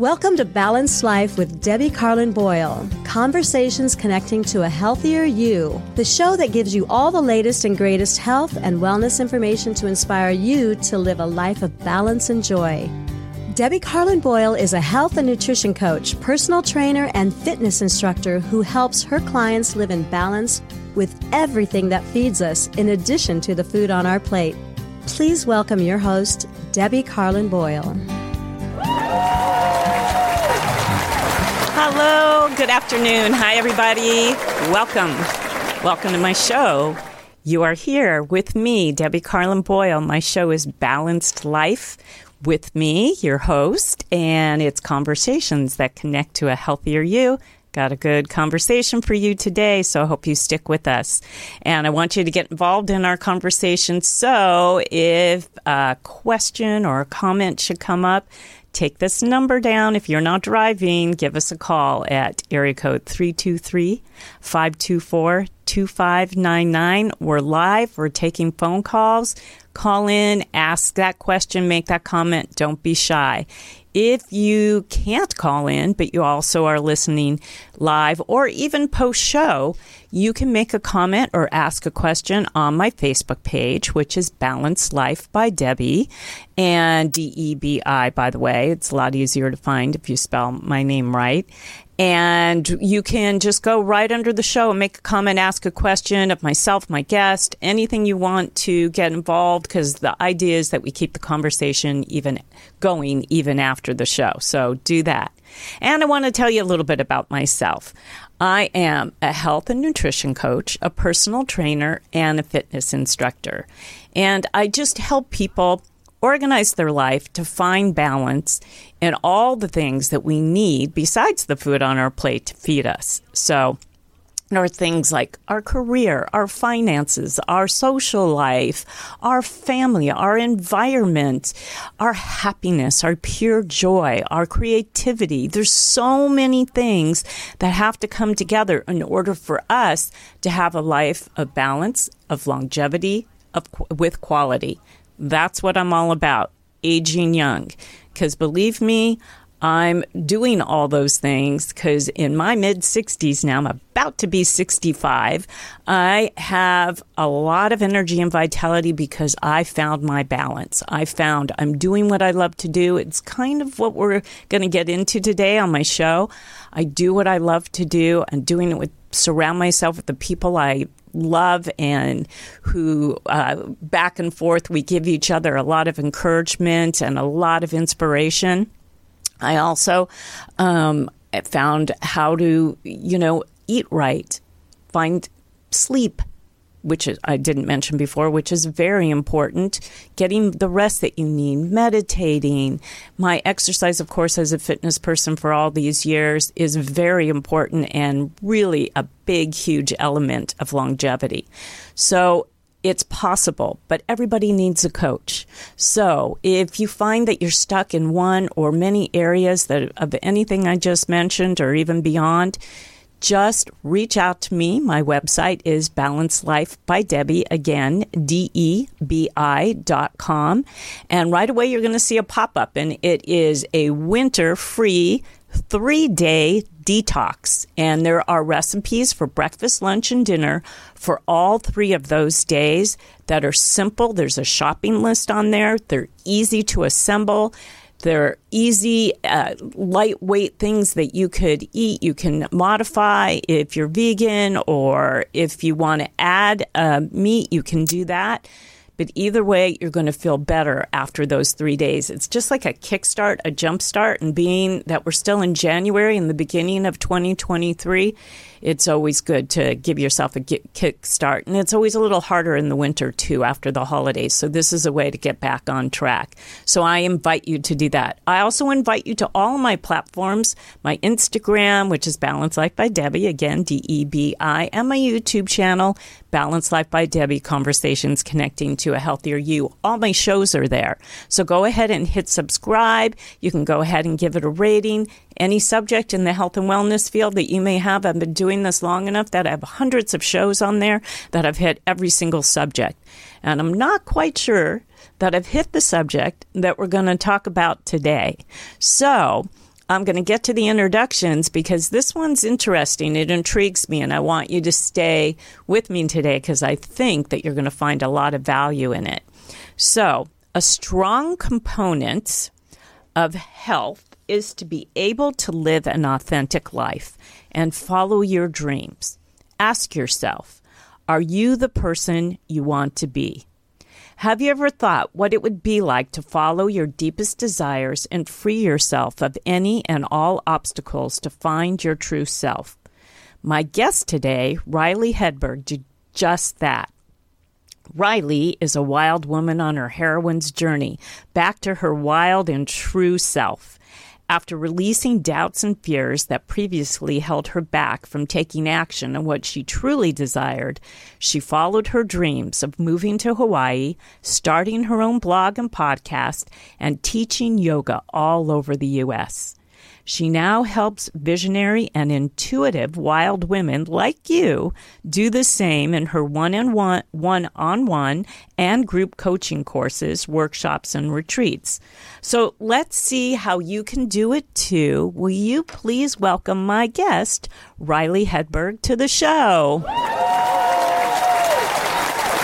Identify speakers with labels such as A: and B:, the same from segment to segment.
A: Welcome to Balanced Life with Debi Carlin Boyle. Conversations connecting to a healthier you. The show that gives you all the latest and greatest health and wellness information to inspire you to live a life of balance and joy. Debi Carlin Boyle is a health and nutrition coach, personal trainer, and fitness instructor who helps her clients live in balance with everything that feeds us, in addition to the food on our plate. Please welcome your host, Debi Carlin Boyle.
B: Hello, good afternoon. Hi, everybody. Welcome. Welcome to my show. You are here with me, Debi Carlin Boyle. My show is Balanced Life with me, your host, and it's conversations that connect to a healthier you. Got a good conversation for you today, so I hope you stick with us. And I want you to get involved in our conversation. So if a question or a comment should come up, take this number down. If you're not driving, give us a call at area code 323 524 2599. We're live, we're taking phone calls. Call in, ask that question, make that comment. Don't be shy. If you can't call in, but you also are listening live or even post show, you can make a comment or ask a question on my Facebook page, which is Balanced Life by Debi and D E B I, by the way. It's a lot easier to find if you spell my name right. And you can just go right under the show and make a comment, ask a question of myself, my guest, anything you want to get involved, because the idea is that we keep the conversation even going even after the show. So do that. And I want to tell you a little bit about myself. I am a health and nutrition coach, a personal trainer, and a fitness instructor. And I just help people organize their life to find balance in all the things that we need besides the food on our plate to feed us. So, are things like our career, our finances, our social life, our family, our environment, our happiness, our pure joy, our creativity. There's so many things that have to come together in order for us to have a life of balance, of longevity, of, with quality. That's what I'm all about, aging young. Because believe me, I'm doing all those things because in my mid 60s now, I'm about to be 65. I have a lot of energy and vitality because I found my balance. I found I'm doing what I love to do. It's kind of what we're going to get into today on my show. I do what I love to do. I'm doing it with surround myself with the people I love and who uh, back and forth we give each other a lot of encouragement and a lot of inspiration. I also um, found how to, you know, eat right, find sleep which I didn't mention before, which is very important. Getting the rest that you need, meditating. My exercise, of course, as a fitness person for all these years, is very important and really a big, huge element of longevity. So it's possible, but everybody needs a coach. So if you find that you're stuck in one or many areas that of anything I just mentioned or even beyond, just reach out to me. My website is Balance Life by Debi, again, D E B I dot com. And right away, you're going to see a pop up, and it is a winter free three day detox. And there are recipes for breakfast, lunch, and dinner for all three of those days that are simple. There's a shopping list on there, they're easy to assemble. They're easy, uh, lightweight things that you could eat. You can modify if you're vegan or if you want to add uh, meat, you can do that. But either way, you're going to feel better after those three days. It's just like a kickstart, a jumpstart. And being that we're still in January in the beginning of 2023, it's always good to give yourself a kickstart. And it's always a little harder in the winter too after the holidays. So this is a way to get back on track. So I invite you to do that. I also invite you to all my platforms, my Instagram, which is Balance Life by Debi, again, D E B I, and my YouTube channel, Balance Life by Debi Conversations Connecting to a Healthier You. All my shows are there. So go ahead and hit subscribe. You can go ahead and give it a rating. Any subject in the health and wellness field that you may have, I've been doing this long enough that I have hundreds of shows on there that I've hit every single subject. And I'm not quite sure that I've hit the subject that we're going to talk about today. So, I'm going to get to the introductions because this one's interesting. It intrigues me, and I want you to stay with me today because I think that you're going to find a lot of value in it. So, a strong component of health is to be able to live an authentic life and follow your dreams. Ask yourself, are you the person you want to be? Have you ever thought what it would be like to follow your deepest desires and free yourself of any and all obstacles to find your true self? My guest today, Riley Hedberg, did just that. Riley is a wild woman on her heroine's journey back to her wild and true self. After releasing doubts and fears that previously held her back from taking action on what she truly desired, she followed her dreams of moving to Hawaii, starting her own blog and podcast, and teaching yoga all over the U.S. She now helps visionary and intuitive wild women like you do the same in her one on one, one on one and group coaching courses, workshops, and retreats. So let's see how you can do it too. Will you please welcome my guest, Riley Hedberg, to the show?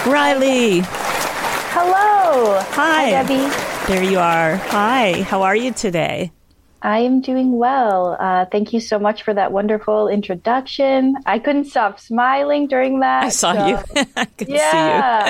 B: Riley.
C: Hello.
B: Hi.
C: Hi, Debi.
B: There you are. Hi. How are you today?
C: I am doing well. Uh, thank you so much for that wonderful introduction. I couldn't stop smiling during that.
B: I saw so, you. I could
C: yeah,
B: see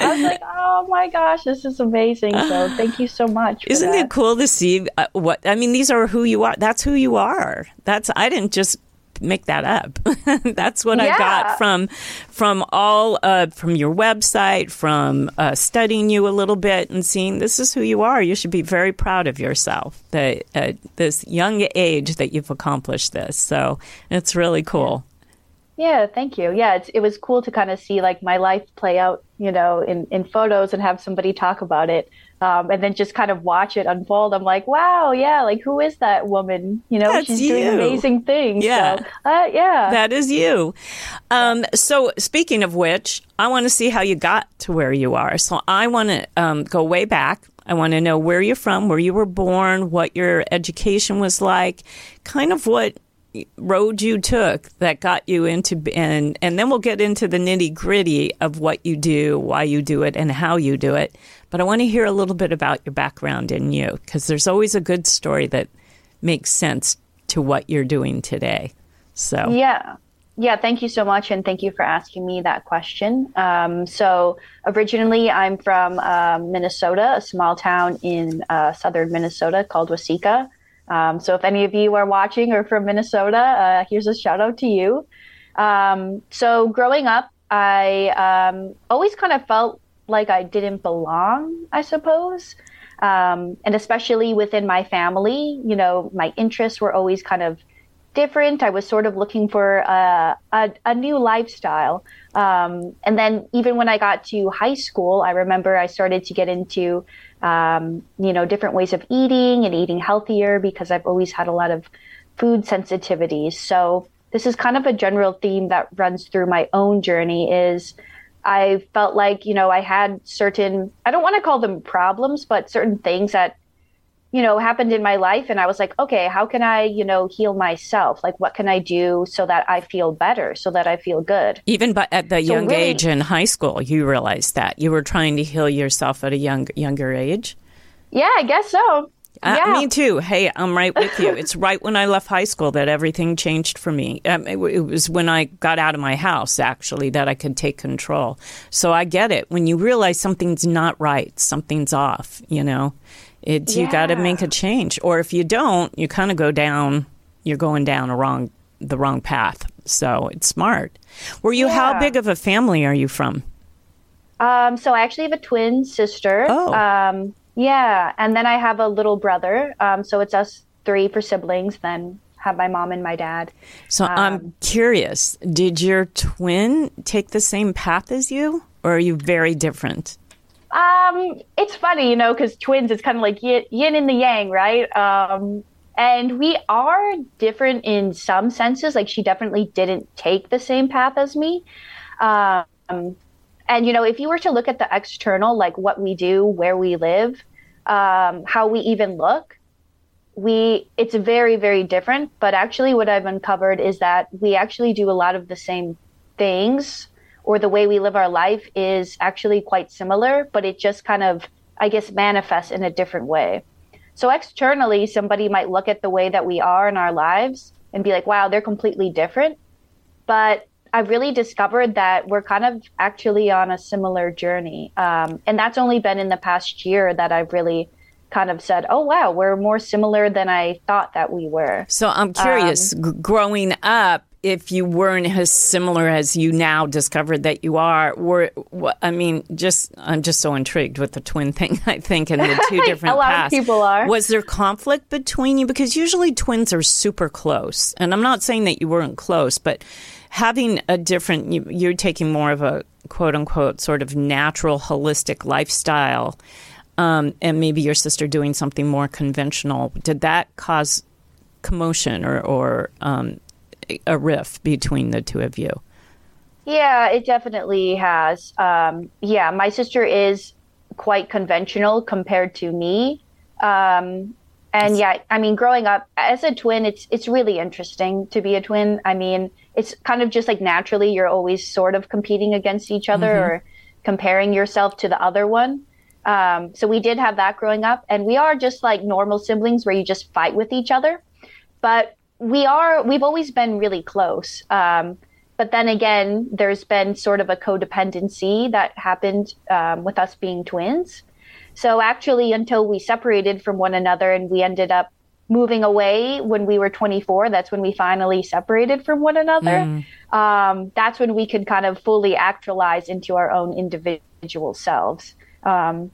C: you. I was like, oh my gosh, this is amazing. So thank you so much.
B: Isn't
C: that.
B: it cool to see uh, what? I mean, these are who you are. That's who you are. That's I didn't just make that up. That's what yeah. I got from from all uh, from your website, from uh, studying you a little bit and seeing this is who you are. You should be very proud of yourself that at uh, this young age that you've accomplished this. So it's really cool.
C: Yeah, thank you. Yeah, it was cool to kind of see like my life play out, you know, in, in photos and have somebody talk about it um, and then just kind of watch it unfold. I'm like, wow, yeah, like who is that woman? You know,
B: That's
C: she's
B: you.
C: doing amazing things.
B: Yeah,
C: so, uh, yeah,
B: that is you. Um, so speaking of which, I want to see how you got to where you are. So I want to um, go way back. I want to know where you're from, where you were born, what your education was like, kind of what road you took that got you into and and then we'll get into the nitty gritty of what you do, why you do it, and how you do it. But I want to hear a little bit about your background in you because there's always a good story that makes sense to what you're doing today. So
C: yeah. Yeah, thank you so much, and thank you for asking me that question. Um, so, originally, I'm from uh, Minnesota, a small town in uh, southern Minnesota called Waseca. Um, so if any of you are watching or from Minnesota, uh, here's a shout out to you. Um, so growing up, I um, always kind of felt like I didn't belong, I suppose. Um, and especially within my family, you know, my interests were always kind of different. I was sort of looking for a, a, a new lifestyle. Um, and then even when I got to high school, I remember I started to get into um, you know, different ways of eating and eating healthier because I've always had a lot of food sensitivities. So this is kind of a general theme that runs through my own journey is I felt like, you know, I had certain, I don't want to call them problems, but certain things that, you know, happened in my life. And I was like, okay, how can I, you know, heal myself? Like, what can I do so that I feel better, so that I feel good?
B: Even but at the so young really, age in high school, you realized that you were trying to heal yourself at a young, younger age?
C: Yeah, I guess so.
B: Uh, yeah. Me too. Hey, I'm right with you. it's right when I left high school that everything changed for me. Um, it, it, was when I got out of my house, actually, that I could take control. So I get it. When you realize something's not right, something's off, you know, it, yeah. you got to make a change. Or if you don't, you kind of go down, you're going down a wrong, the wrong path. So it's smart. Were you, yeah. how big of a family are you from?
C: Um, so I actually have a twin sister.
B: Oh.
C: Um, yeah, and then I have a little brother. Um, so it's us three for siblings. Then have my mom and my dad.
B: So um, I'm curious. Did your twin take the same path as you, or are you very different?
C: Um, it's funny, you know, because twins is kind of like yin, yin and the yang, right? Um, and we are different in some senses. Like she definitely didn't take the same path as me. Um, and you know, if you were to look at the external, like what we do, where we live, um, how we even look, we it's very very different. But actually, what I've uncovered is that we actually do a lot of the same things, or the way we live our life is actually quite similar, but it just kind of I guess manifests in a different way. So externally, somebody might look at the way that we are in our lives and be like, "Wow, they're completely different." But I've really discovered that we're kind of actually on a similar journey. Um, and that's only been in the past year that I've really kind of said, oh, wow, we're more similar than I thought that we were.
B: So I'm curious, um, g- growing up, if you weren't as similar as you now discovered that you are, were I mean, just I'm just so intrigued with the twin thing. I think and the two different
C: a lot
B: paths.
C: Of people are.
B: Was there conflict between you because usually twins are super close, and I'm not saying that you weren't close, but having a different, you're taking more of a quote unquote sort of natural, holistic lifestyle, um, and maybe your sister doing something more conventional. Did that cause commotion or, or um, a rift between the two of you?
C: Yeah, it definitely has. Um, yeah, my sister is quite conventional compared to me. Um, and yeah, I mean, growing up as a twin, it's it's really interesting to be a twin. I mean, it's kind of just like naturally you're always sort of competing against each other mm-hmm. or comparing yourself to the other one. Um, so we did have that growing up, and we are just like normal siblings where you just fight with each other. But we are we've always been really close. Um, but then again, there's been sort of a codependency that happened um, with us being twins. So actually, until we separated from one another and we ended up moving away when we were 24, that's when we finally separated from one another. Mm. Um, that's when we could kind of fully actualize into our own individual selves. Um,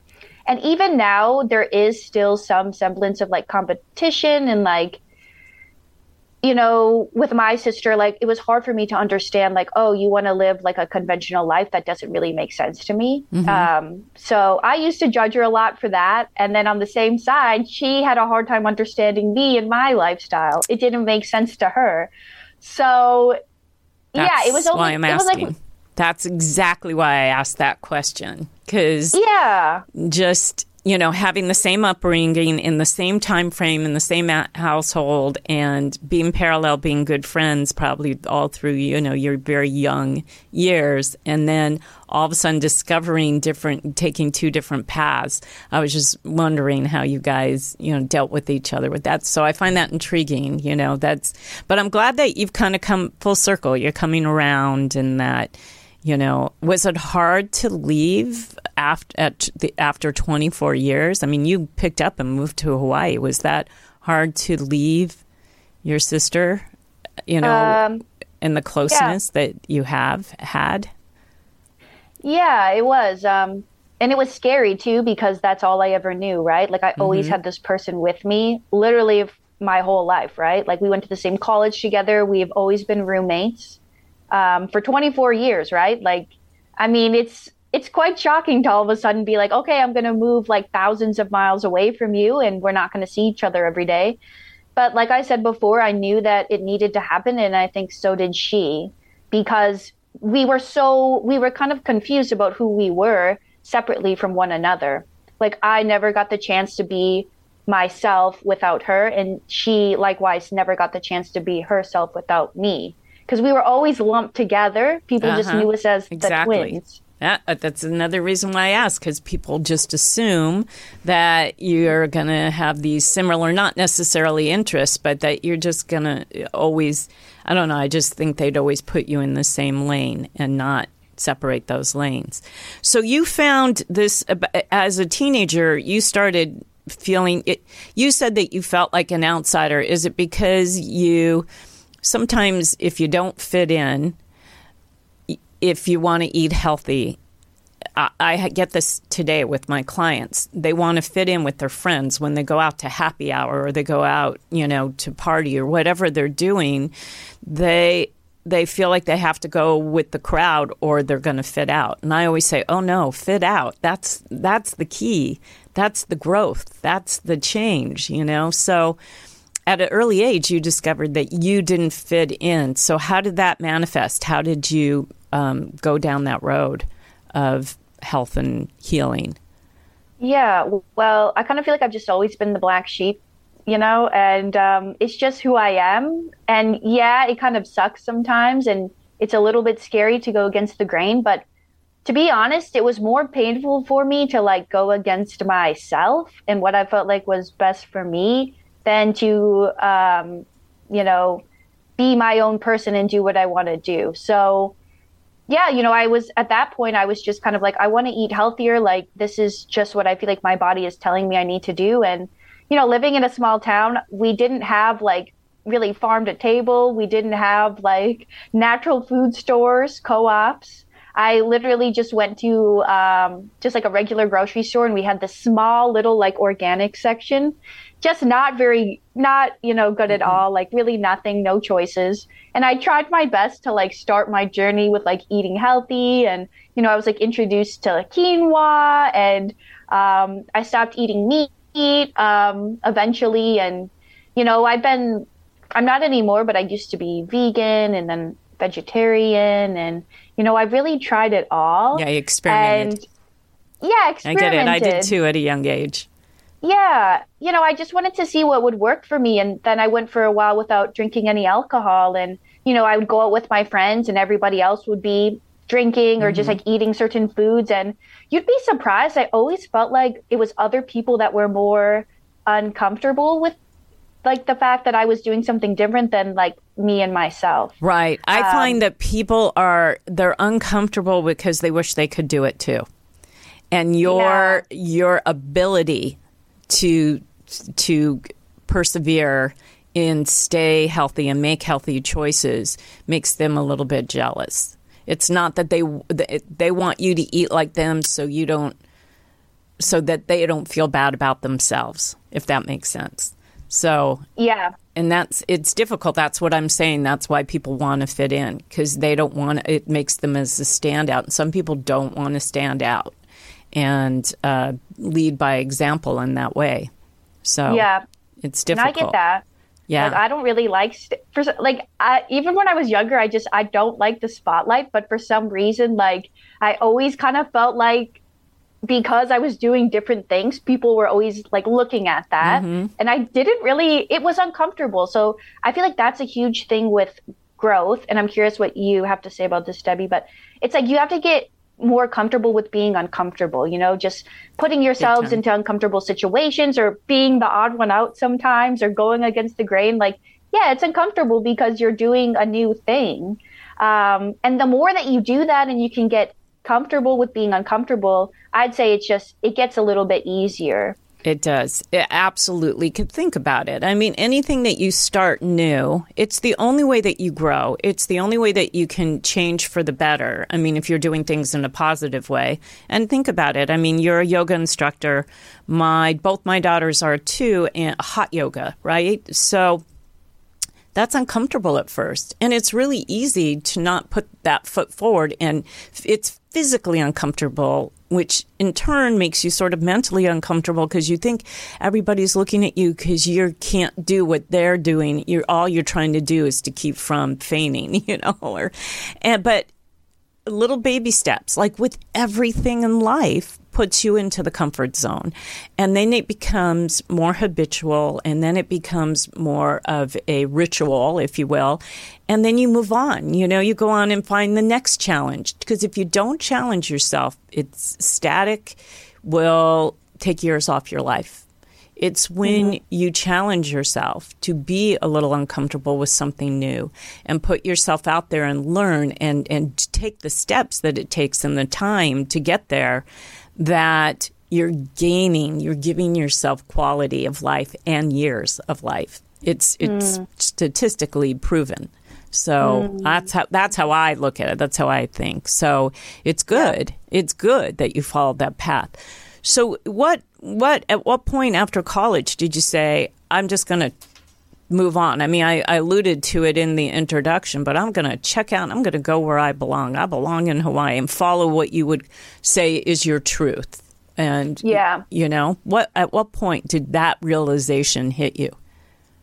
C: and even now, there is still some semblance of like competition and like you know, with my sister, like it was hard for me to understand, like, oh, you want to live like a conventional life that doesn't really make sense to me. Mm-hmm. Um, so I used to judge her a lot for that. And then on the same side, she had a hard time understanding me and my lifestyle. It didn't make sense to her. So,
B: That's
C: yeah, it was
B: only, why I'm asking. Like, That's exactly why I asked that question. Because,
C: yeah,
B: just you know, having the same upbringing in the same time frame in the same household and being parallel, being good friends, probably all through you know your very young years, and then all of a sudden discovering different, taking two different paths. I was just wondering how you guys you know dealt with each other with that. So I find that intriguing. You know, that's. But I'm glad that you've kind of come full circle. You're coming around, and that you know, was it hard to leave after at the, after 24 years? I mean, you picked up and moved to Hawaii. Was that hard to leave your sister? You know, um, in the closeness yeah. that you have had.
C: Yeah, it was. Um, and it was scary too because that's all I ever knew, right? Like I mm-hmm. always had this person with me, literally my whole life, right? Like we went to the same college together. We've always been roommates um, for 24 years, right? Like, I mean, it's it's quite shocking to all of a sudden be like, okay, I'm going to move like thousands of miles away from you, and we're not going to see each other every day. But like I said before, I knew that it needed to happen, and I think so did she, because we were so we were kind of confused about who we were separately from one another. Like I never got the chance to be myself without her and she likewise never got the chance to be herself without me because we were always lumped together people uh-huh. just knew us as exactly. the twins
B: yeah, uh, that's another reason why I ask because people just assume that you're going to have these similar, not necessarily interests, but that you're just going to always, I don't know, I just think they'd always put you in the same lane and not separate those lanes. So you found this as a teenager, you started feeling it. You said that you felt like an outsider. Is it because you sometimes, if you don't fit in, if you want to eat healthy, I, I get this today with my clients. They want to fit in with their friends when they go out to happy hour or they go out, you know, to party or whatever they're doing. They they feel like they have to go with the crowd or they're going to fit out. And I always say, "Oh no, fit out. That's that's the key. That's the growth. That's the change, you know?" So at an early age you discovered that you didn't fit in. So how did that manifest? How did you um, go down that road of health and healing?
C: Yeah, well, I kind of feel like I've just always been the black sheep, you know, and um, it's just who I am. And yeah, it kind of sucks sometimes, and it's a little bit scary to go against the grain. But to be honest, it was more painful for me to like go against myself and what I felt like was best for me than to, um, you know, be my own person and do what I want to do. So yeah, you know, I was at that point, I was just kind of like, I want to eat healthier. Like, this is just what I feel like my body is telling me I need to do. And, you know, living in a small town, we didn't have like really farm to table. We didn't have like natural food stores, co ops. I literally just went to um, just like a regular grocery store and we had this small little like organic section. Just not very not you know good mm-hmm. at all like really nothing no choices. And i tried my best to like start my journey with like eating healthy and you know i was like introduced to quinoa and um, i stopped eating meat um, eventually. And you know i've been i'm not anymore but i used to be vegan and then vegetarian and you know i really tried it all
B: yeah you experimented and,
C: yeah experimented.
B: i get it i did too at a young age
C: yeah, you know, I just wanted to see what would work for me. And then I went for a while without drinking any alcohol. And, you know, I would go out with my friends and everybody else would be drinking or mm-hmm. just like eating certain foods. And you'd be surprised. I always felt like it was other people that were more uncomfortable with like the fact that I was doing something different than like me and myself.
B: Right. I um, find that people are they're uncomfortable because they wish they could do it too. And your yeah. your ability to to persevere and stay healthy and make healthy choices makes them a little bit jealous. It's not that they they want you to eat like them so you don't so that they don't feel bad about themselves, if that makes sense. So
C: yeah,
B: and that's it's difficult. That's what I'm saying. That's why people want to fit in because they don't want it makes them as a standout. And some people don't want to stand out and uh, lead by example in that way. So
C: yeah,
B: it's difficult.
C: And I get that.
B: Yeah,
C: like, I don't really like st- for like I, even when I was younger, I just I don't like the spotlight. But for some reason, like I always kind of felt like because I was doing different things, people were always like looking at that, mm-hmm. and I didn't really. It was uncomfortable. So I feel like that's a huge thing with growth. And I'm curious what you have to say about this, Debi. But it's like you have to get more comfortable with being uncomfortable, you know, just putting yourselves into uncomfortable situations or being the odd one out sometimes or going against the grain. Like, yeah, it's uncomfortable because you're doing a new thing. Um, and the more that you do that and you can get comfortable with being uncomfortable, I'd say it's just, it gets a little bit easier.
B: It does. It absolutely could think about it. I mean, anything that you start new, it's the only way that you grow. It's the only way that you can change for the better. I mean, if you're doing things in a positive way. And think about it. I mean, you're a yoga instructor. My both my daughters are too, and hot yoga, right? So that's uncomfortable at first. And it's really easy to not put that foot forward. And it's physically uncomfortable, which in turn makes you sort of mentally uncomfortable because you think everybody's looking at you because you can't do what they're doing. You're all you're trying to do is to keep from feigning, you know, or, and, but little baby steps, like with everything in life, puts you into the comfort zone. And then it becomes more habitual and then it becomes more of a ritual, if you will. And then you move on. You know, you go on and find the next challenge. Because if you don't challenge yourself, it's static, will take years off your life. It's when mm-hmm. you challenge yourself to be a little uncomfortable with something new and put yourself out there and learn and, and take the steps that it takes and the time to get there that you're gaining, you're giving yourself quality of life and years of life. It's it's mm. statistically proven. So mm. that's how that's how I look at it. That's how I think. So it's good. It's good that you followed that path. So what what at what point after college did you say I'm just going to move on? I mean, I, I, alluded to it in the introduction, but I'm going to check out. I'm going to go where I belong. I belong in Hawaii and follow what you would say is your truth. And yeah, you know what? At what point did that realization hit you?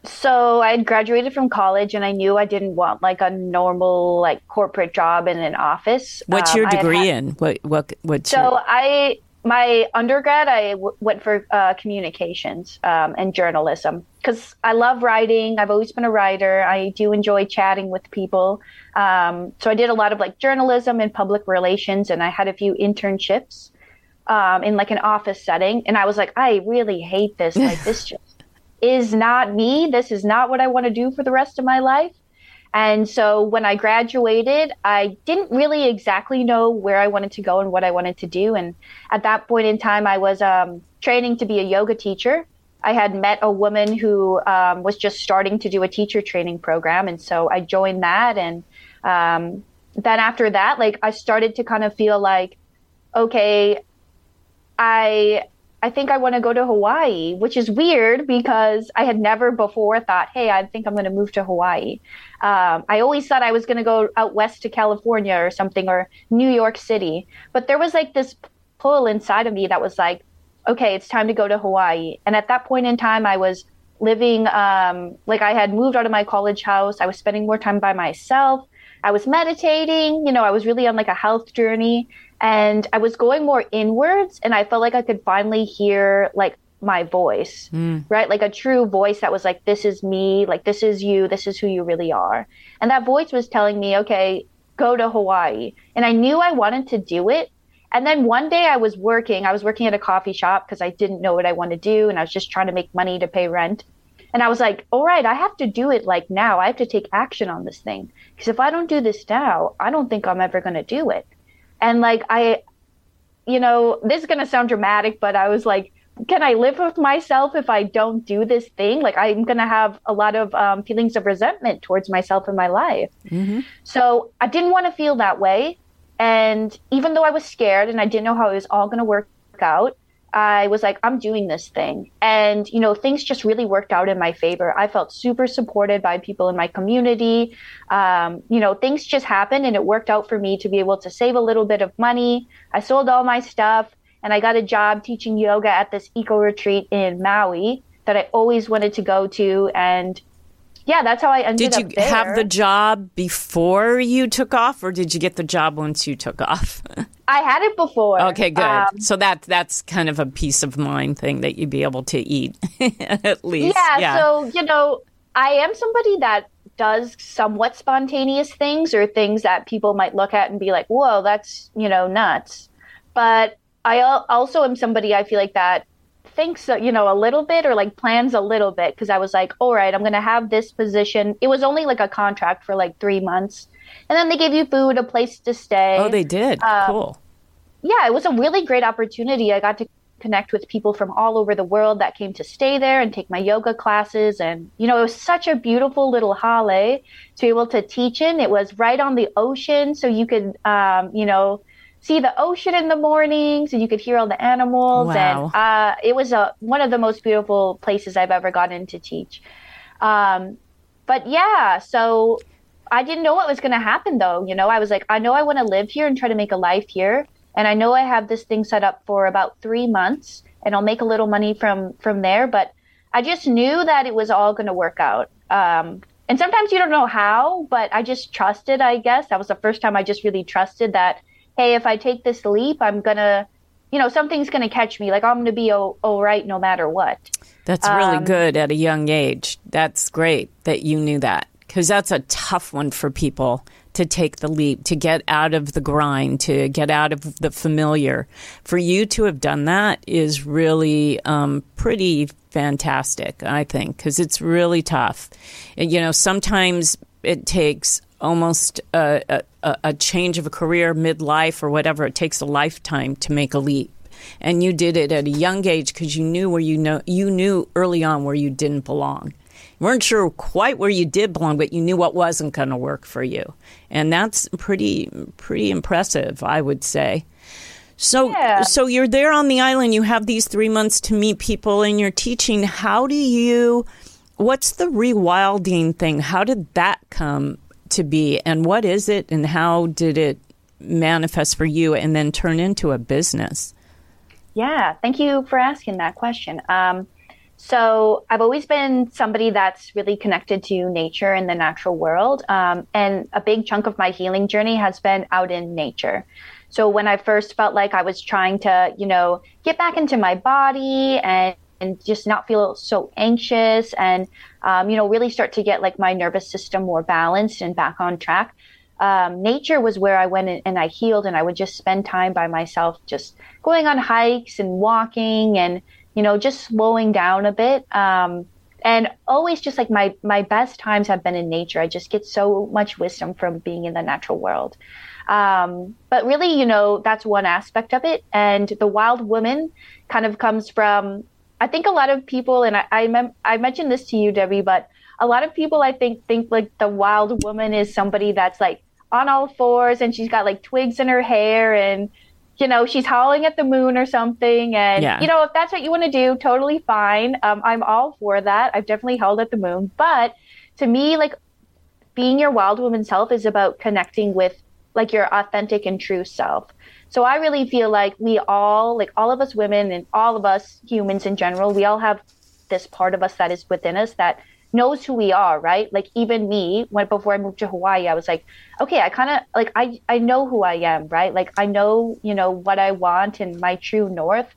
C: So I had graduated from college, and I knew I didn't want like a normal like corporate job in an office.
B: What's um, your degree had, in? What what what?
C: So your... I my undergrad, I w- went for uh, communications um, and journalism because I love writing. I've always been a writer. I do enjoy chatting with people. Um, so I did a lot of like journalism and public relations, and I had a few internships um, in like an office setting. And I was like, I really hate this. Like this just is not me. This is not what I want to do for the rest of my life. And so when I graduated, I didn't really exactly know where I wanted to go and what I wanted to do. And at that point in time, I was um, training to be a yoga teacher. I had met a woman who um, was just starting to do a teacher training program. And so I joined that. And um, then after that, like I started to kind of feel like, okay, I I think I want to go to Hawaii, which is weird because I had never before thought, hey, I think I'm going to move to Hawaii. Um, I always thought I was going to go out west to California or something or New York City. But there was like this pull inside of me that was like, okay, it's time to go to Hawaii. And at that point in time, I was living, um, like I had moved out of my college house. I was spending more time by myself. I was meditating, you know, I was really on like a health journey and I was going more inwards and I felt like I could finally hear like my voice, mm. right? Like a true voice that was like, this is me, like, this is you, this is who you really are. And that voice was telling me, okay, go to Hawaii. And I knew I wanted to do it. And then one day I was working, I was working at a coffee shop because I didn't know what I wanted to do and I was just trying to make money to pay rent. And I was like, all right, I have to do it like now. I have to take action on this thing. Because if I don't do this now, I don't think I'm ever going to do it. And like, I, you know, this is going to sound dramatic, but I was like, can I live with myself if I don't do this thing? Like, I'm going to have a lot of um, feelings of resentment towards myself in my life. Mm-hmm. So I didn't want to feel that way. And even though I was scared and I didn't know how it was all going to work out, I was like, I'm doing this thing. And, you know, things just really worked out in my favor. I felt super supported by people in my community. Um, you know, things just happened and it worked out for me to be able to save a little bit of money. I sold all my stuff and I got a job teaching yoga at this eco retreat in Maui that I always wanted to go to. And yeah, that's how I ended up
B: Did you have the job before you took off, or did you get the job once you took off?
C: I had it before.
B: Okay, good. Um, so that that's kind of a peace of mind thing that you'd be able to eat at least.
C: Yeah, yeah. So you know, I am somebody that does somewhat spontaneous things or things that people might look at and be like, "Whoa, that's you know nuts." But I also am somebody I feel like that thinks you know a little bit or like plans a little bit because I was like, all right, I'm gonna have this position. It was only like a contract for like three months, and then they gave you food, a place to stay.
B: Oh, they did. Um, cool.
C: Yeah, it was a really great opportunity. I got to connect with people from all over the world that came to stay there and take my yoga classes. And, you know, it was such a beautiful little hale to be able to teach in. It was right on the ocean. So you could, um, you know, see the ocean in the mornings and you could hear all the animals. Wow. And uh, it was a, one of the most beautiful places I've ever gotten to teach. Um, but yeah, so I didn't know what was going to happen though. You know, I was like, I know I want to live here and try to make a life here. And I know I have this thing set up for about three months and I'll make a little money from, from there. But I just knew that it was all going to work out. Um, and sometimes you don't know how, but I just trusted, I guess. That was the first time I just really trusted that, hey, if I take this leap, I'm going to you know, something's going to catch me. Like I'm going to be all, all right no matter what.
B: That's really um, good at a young age. That's great that you knew that because that's a tough one for people to take the leap, to get out of the grind, to get out of the familiar. For you to have done that is really um, pretty fantastic, I think, because it's really tough. You know, sometimes it takes almost a, a, a change of a career midlife or whatever. It takes a lifetime to make a leap and you did it at a young age because you knew where you know you knew early on where you didn't belong. Weren't sure quite where you did belong, but you knew what wasn't going to work for you, and that's pretty pretty impressive, I would say. So, yeah. so you're there on the island. You have these three months to meet people, and you're teaching. How do you? What's the rewilding thing? How did that come to be, and what is it, and how did it manifest for you, and then turn into a business?
C: Yeah, thank you for asking that question. Um, so I've always been somebody that's really connected to nature and the natural world. Um, and a big chunk of my healing journey has been out in nature. So when I first felt like I was trying to, you know, get back into my body and, and just not feel so anxious and, um, you know, really start to get like my nervous system more balanced and back on track, um, nature was where I went and, and I healed, and I would just spend time by myself, just going on hikes and walking, and you know, just slowing down a bit. Um, and always just like my my best times have been in nature. I just get so much wisdom from being in the natural world. Um, but really, you know, that's one aspect of it. And the wild woman kind of comes from, I think a lot of people, and I I, mem- I mentioned this to you, Debi, but a lot of people I think think like the wild woman is somebody that's like on all fours and she's got like twigs in her hair and you know she's howling at the moon or something. And yeah. you know if that's what you want to do totally fine. Um, i'm all for that. I've definitely held at the moon. But to me like being your wild woman self is about connecting with like your authentic and true self. So i really feel like we all like all of us women and all of us humans in general we all have this part of us that is within us that knows who we are, right? Like even me, when before I moved to Hawaii, I was like, okay, I kind of like I I know who I am, right? Like I know, you know, what I want and my true north.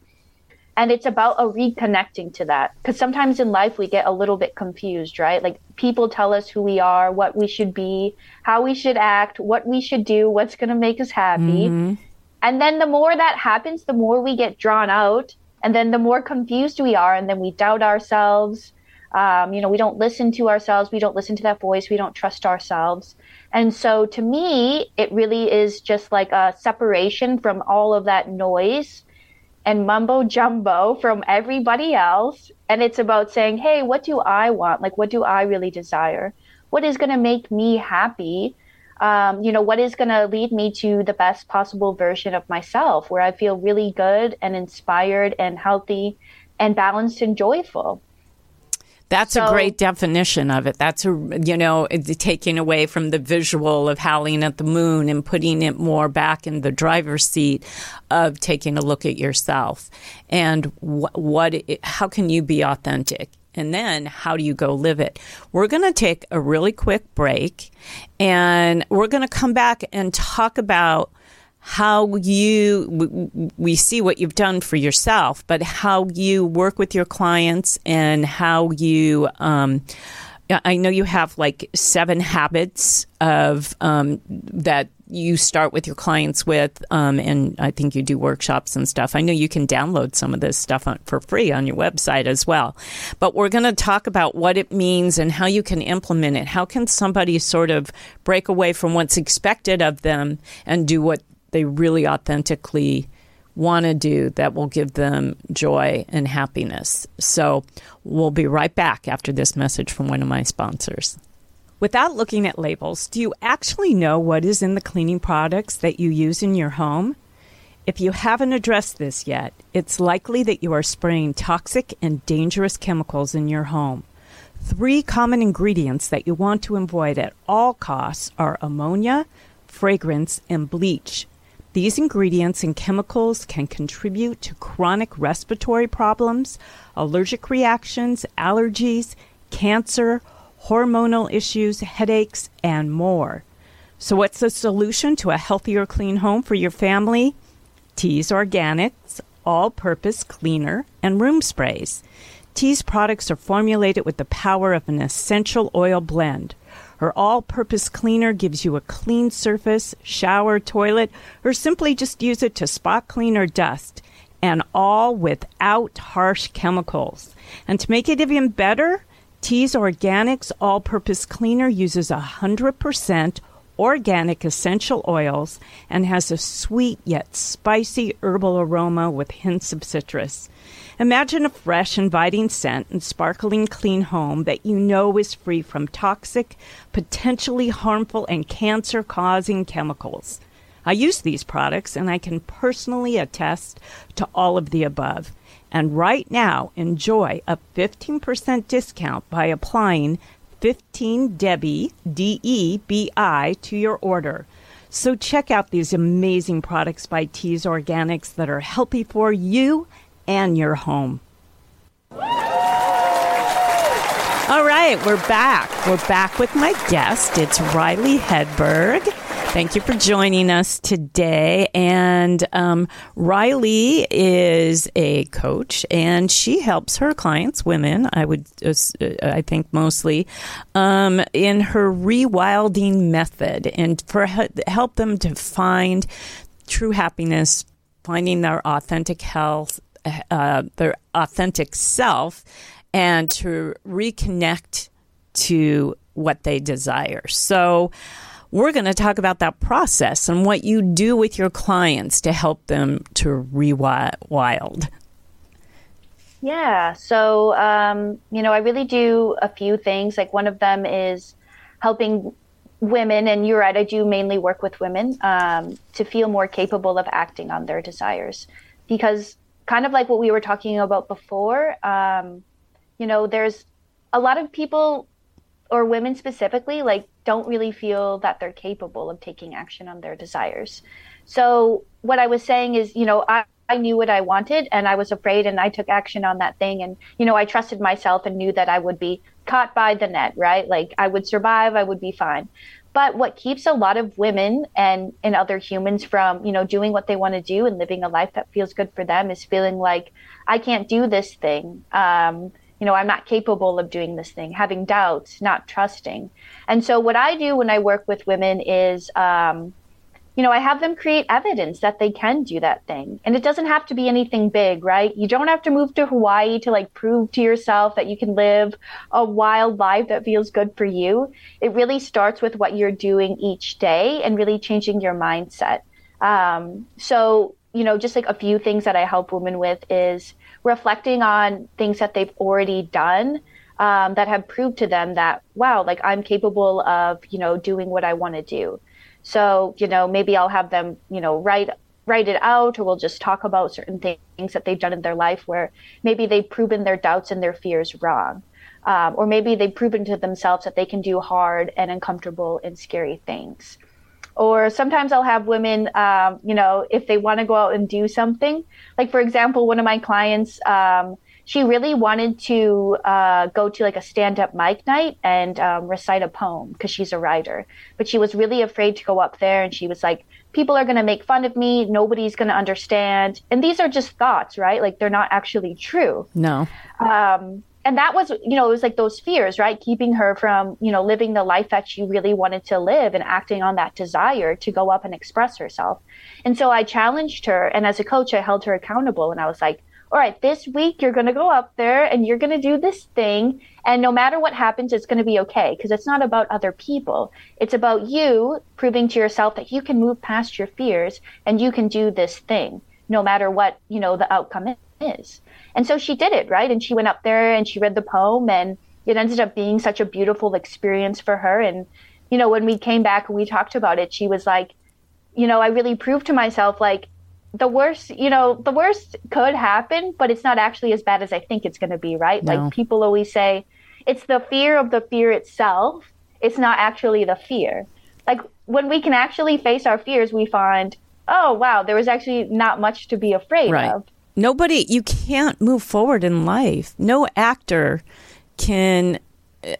C: And it's about a reconnecting to that. Because sometimes in life we get a little bit confused, right? Like people tell us who we are, what we should be, how we should act, what we should do, what's going to make us happy. Mm-hmm. And then the more that happens, the more we get drawn out. And then the more confused we are. And then we doubt ourselves um, you know, we don't listen to ourselves. We don't listen to that voice. We don't trust ourselves. And so to me, it really is just like a separation from all of that noise and mumbo jumbo from everybody else. And it's about saying, hey, what do I want? Like, what do I really desire? What is going to make me happy? Um, you know, what is going to lead me to the best possible version of myself where I feel really good and inspired and healthy and balanced and joyful.
B: That's so, a great definition of it. That's a, you know, taking away from the visual of howling at the moon and putting it more back in the driver's seat of taking a look at yourself and wh- what, it, how can you be authentic? And then how do you go live it? We're going to take a really quick break and we're going to come back and talk about how you we see what you've done for yourself, but how you work with your clients and how you. Um, I know you have like seven habits of um, that you start with your clients with, um, and I think you do workshops and stuff. I know you can download some of this stuff on, for free on your website as well. But we're going to talk about what it means and how you can implement it. How can somebody sort of break away from what's expected of them and do what they really authentically want to do that will give them joy and happiness. So we'll be right back after this message from one of my sponsors. Without looking at labels, do you actually know what is in the cleaning products that you use in your home? If you haven't addressed this yet, it's likely that you are spraying toxic and dangerous chemicals in your home. Three common ingredients that you want to avoid at all costs are ammonia, fragrance, and bleach. These ingredients and chemicals can contribute to chronic respiratory problems, allergic reactions, allergies, cancer, hormonal issues, headaches, and more. So, what's the solution to a healthier, clean home for your family? Teas Organics, all purpose cleaner, and room sprays. Teas products are formulated with the power of an essential oil blend. Her all purpose cleaner gives you a clean surface, shower, toilet, or simply just use it to spot clean or dust, and all without harsh chemicals. And to make it even better, Teas Organics All Purpose Cleaner uses 100% organic essential oils and has a sweet yet spicy herbal aroma with hints of citrus. Imagine a fresh, inviting scent and sparkling clean home that you know is free from toxic, potentially harmful, and cancer causing chemicals. I use these products and I can personally attest to all of the above. And right now, enjoy a 15% discount by applying 15 Debi, D E B I, to your order. So check out these amazing products by Teas Organics that are healthy for you and your home. All right, we're back. We're back with my guest. It's Riley Hedberg. Thank you for joining us today. And um, Riley is a coach, and she helps her clients, women, I would, uh, I think mostly, um, in her rewilding method, and for help them to find true happiness, finding their authentic health, uh, their authentic self, and to reconnect to what they desire. So. We're going to talk about that process and what you do with your clients to help them to rewild.
C: Yeah. So, um, you know, I really do a few things. Like one of them is helping women, and you're right, I do mainly work with women um, to feel more capable of acting on their desires. Because, kind of like what we were talking about before, um, you know, there's a lot of people or women specifically like don't really feel that they're capable of taking action on their desires. So what I was saying is, you know, I, I knew what I wanted and I was afraid and I took action on that thing and you know, I trusted myself and knew that I would be caught by the net, right? Like I would survive, I would be fine. But what keeps a lot of women and, and other humans from, you know, doing what they want to do and living a life that feels good for them is feeling like I can't do this thing. Um, you know, I'm not capable of doing this thing, having doubts, not trusting. And so, what I do when I work with women is, um, you know, I have them create evidence that they can do that thing. And it doesn't have to be anything big, right? You don't have to move to Hawaii to like prove to yourself that you can live a wild life that feels good for you. It really starts with what you're doing each day and really changing your mindset. Um, so, you know, just like a few things that I help women with is, reflecting on things that they've already done um, that have proved to them that wow like i'm capable of you know doing what i want to do so you know maybe i'll have them you know write write it out or we'll just talk about certain things that they've done in their life where maybe they've proven their doubts and their fears wrong um, or maybe they've proven to themselves that they can do hard and uncomfortable and scary things or sometimes I'll have women, um, you know, if they want to go out and do something. Like, for example, one of my clients, um, she really wanted to uh, go to like a stand up mic night and um, recite a poem because she's a writer. But she was really afraid to go up there and she was like, people are going to make fun of me. Nobody's going to understand. And these are just thoughts, right? Like they're not actually true.
B: No.
C: Um, and that was you know it was like those fears right keeping her from you know living the life that she really wanted to live and acting on that desire to go up and express herself and so i challenged her and as a coach i held her accountable and i was like all right this week you're going to go up there and you're going to do this thing and no matter what happens it's going to be okay because it's not about other people it's about you proving to yourself that you can move past your fears and you can do this thing no matter what you know the outcome is and so she did it, right? And she went up there and she read the poem and it ended up being such a beautiful experience for her. And, you know, when we came back and we talked about it, she was like, you know, I really proved to myself like the worst, you know, the worst could happen, but it's not actually as bad as I think it's going to be, right? No. Like people always say, it's the fear of the fear itself. It's not actually the fear. Like when we can actually face our fears, we find, oh, wow, there was actually not much to be afraid right. of
B: nobody you can't move forward in life no actor can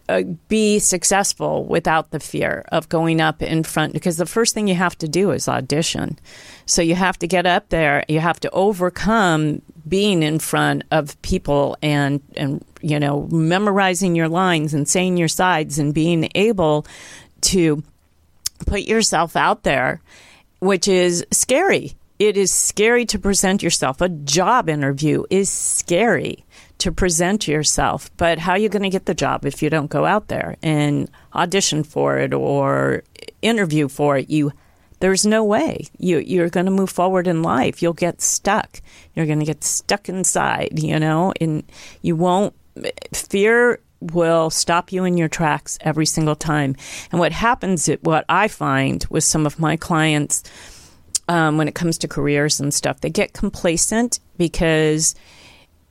B: uh, be successful without the fear of going up in front because the first thing you have to do is audition. So you have to get up there, you have to overcome being in front of people and and you know memorizing your lines and saying your sides and being able to put yourself out there which is scary. It is scary to present yourself. A job interview is scary to present yourself. But how are you going to get the job if you don't go out there and audition for it or interview for it? You there's no way you you're going to move forward in life. You'll get stuck. You're going to get stuck inside, you know, and you won't fear will stop you in your tracks every single time. And what happens, what I find with some of my clients um, when it comes to careers and stuff, they get complacent because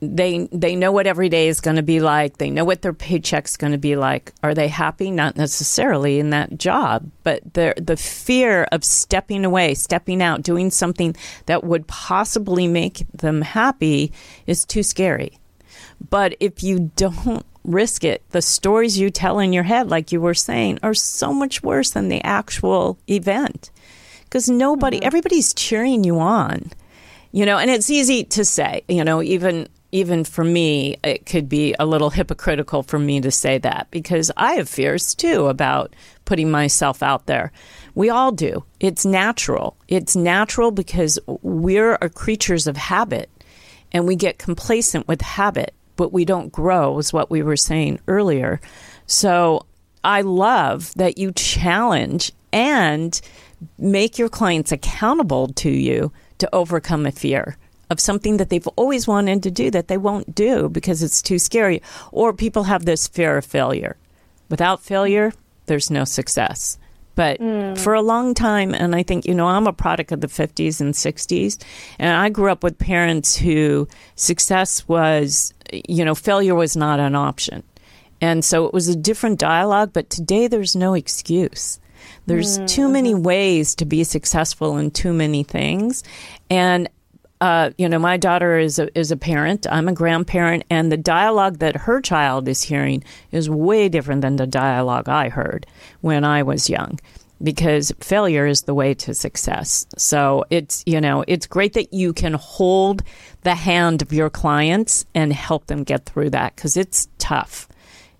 B: they they know what every day is going to be like. They know what their paycheck's going to be like. Are they happy? Not necessarily in that job, but the the fear of stepping away, stepping out, doing something that would possibly make them happy is too scary. But if you don't risk it. The stories you tell in your head, like you were saying, are so much worse than the actual event because nobody, mm-hmm. everybody's cheering you on, you know, and it's easy to say, you know, even. Even for me, it could be a little hypocritical for me to say that because I have fears too about putting myself out there. We all do. It's natural. It's natural because we're creatures of habit and we get complacent with habit but we don't grow, is what we were saying earlier. So I love that you challenge and make your clients accountable to you to overcome a fear of something that they've always wanted to do that they won't do because it's too scary. Or people have this fear of failure. Without failure, there's no success. But mm. for a long time, and I think, you know, I'm a product of the 50s and 60s, and I grew up with parents who success was, you know, failure was not an option. And so it was a different dialogue, but today there's no excuse. There's mm. too many ways to be successful in too many things. And uh, you know, my daughter is a, is a parent. I'm a grandparent, and the dialogue that her child is hearing is way different than the dialogue I heard when I was young. Because failure is the way to success. So it's you know it's great that you can hold the hand of your clients and help them get through that because it's tough.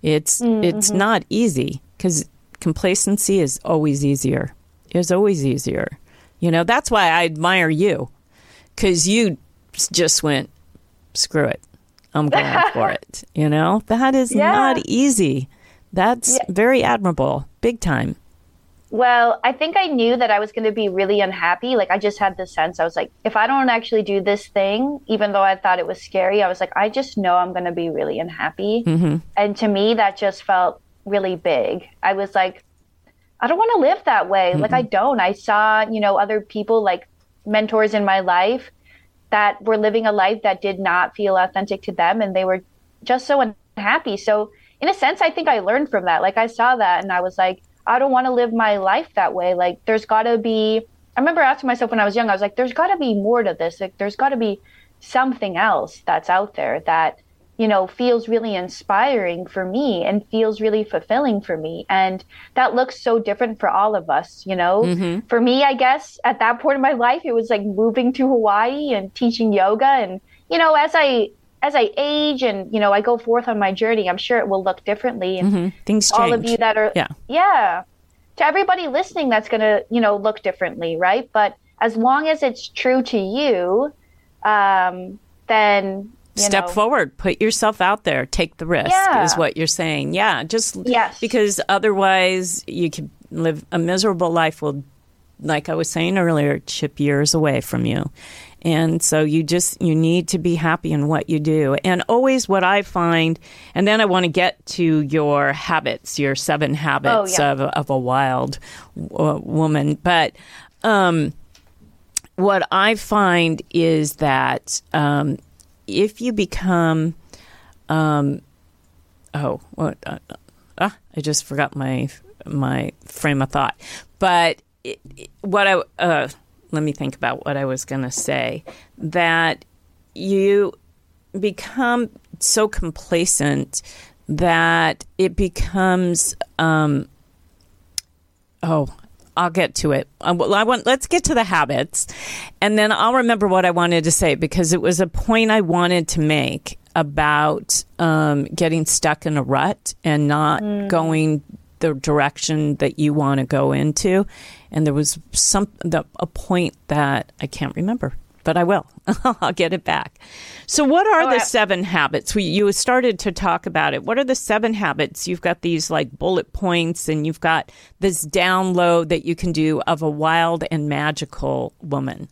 B: It's mm-hmm. it's not easy because complacency is always easier. Is always easier. You know that's why I admire you because you just went, screw it. I'm going for it. You know, that is yeah. not easy. That's yeah. very admirable, big time.
C: Well, I think I knew that I was going to be really unhappy. Like, I just had the sense I was like, if I don't actually do this thing, even though I thought it was scary, I was like, I just know I'm going to be really unhappy. Mm-hmm. And to me, that just felt really big. I was like, I don't want to live that way. Mm-hmm. Like, I don't. I saw, you know, other people like mentors in my life that were living a life that did not feel authentic to them and they were just so unhappy. So, in a sense, I think I learned from that. Like, I saw that and I was like, I don't want to live my life that way. Like, there's got to be, I remember asking myself when I was young, I was like, there's got to be more to this. Like, there's got to be something else that's out there that you know, feels really inspiring for me and feels really fulfilling for me. And that looks so different for all of us, you know? Mm-hmm. For me, I guess at that point in my life, it was like moving to Hawaii and teaching yoga. And, you know, as I, as I age and, you know, I go forth on my journey, I'm sure it will look differently. And
B: mm-hmm. things change.
C: All of you that are, yeah. Yeah. To everybody listening, that's going to, you know, look differently, right? But as long as it's true to you, um, then
B: Step
C: know.
B: forward, put yourself out there, take the risk yeah. is what you're saying. Yeah, just
C: yes.
B: because otherwise you could live a miserable life will like I was saying earlier, chip years away from you. And so you just you need to be happy in what you do. And always what I find and then I want to get to your habits, your seven habits oh, yeah. of of a wild woman, but um what I find is that um, if you become, um, oh, what? Uh, uh, I just forgot my my frame of thought. But it, it, what I uh, let me think about what I was going to say. That you become so complacent that it becomes um, oh I'll get to it. Well, I want let's get to the habits, and then I'll remember what I wanted to say because it was a point I wanted to make about um, getting stuck in a rut and not mm. going the direction that you want to go into. And there was some the, a point that I can't remember but I will. I'll get it back. So, what are the seven habits? We, you started to talk about it. What are the seven habits? You've got these like bullet points, and you've got this download that you can do of a wild and magical woman.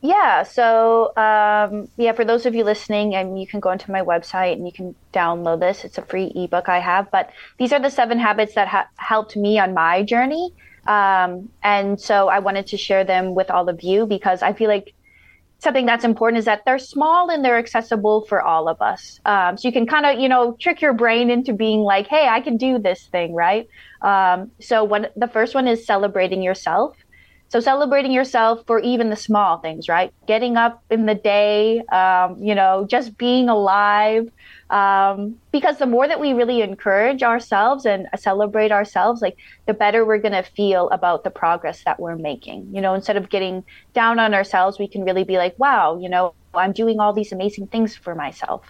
C: Yeah. So, um, yeah, for those of you listening, and you can go onto my website and you can download this. It's a free ebook I have. But these are the seven habits that ha- helped me on my journey. Um, and so I wanted to share them with all of you because I feel like something that's important is that they're small and they're accessible for all of us. Um, so you can kind of, you know, trick your brain into being like, hey, I can do this thing, right? Um, so what the first one is celebrating yourself. So celebrating yourself for even the small things, right? Getting up in the day, um, you know, just being alive. Um, because the more that we really encourage ourselves and celebrate ourselves, like the better we're going to feel about the progress that we're making. You know, instead of getting down on ourselves, we can really be like, wow, you know, I'm doing all these amazing things for myself.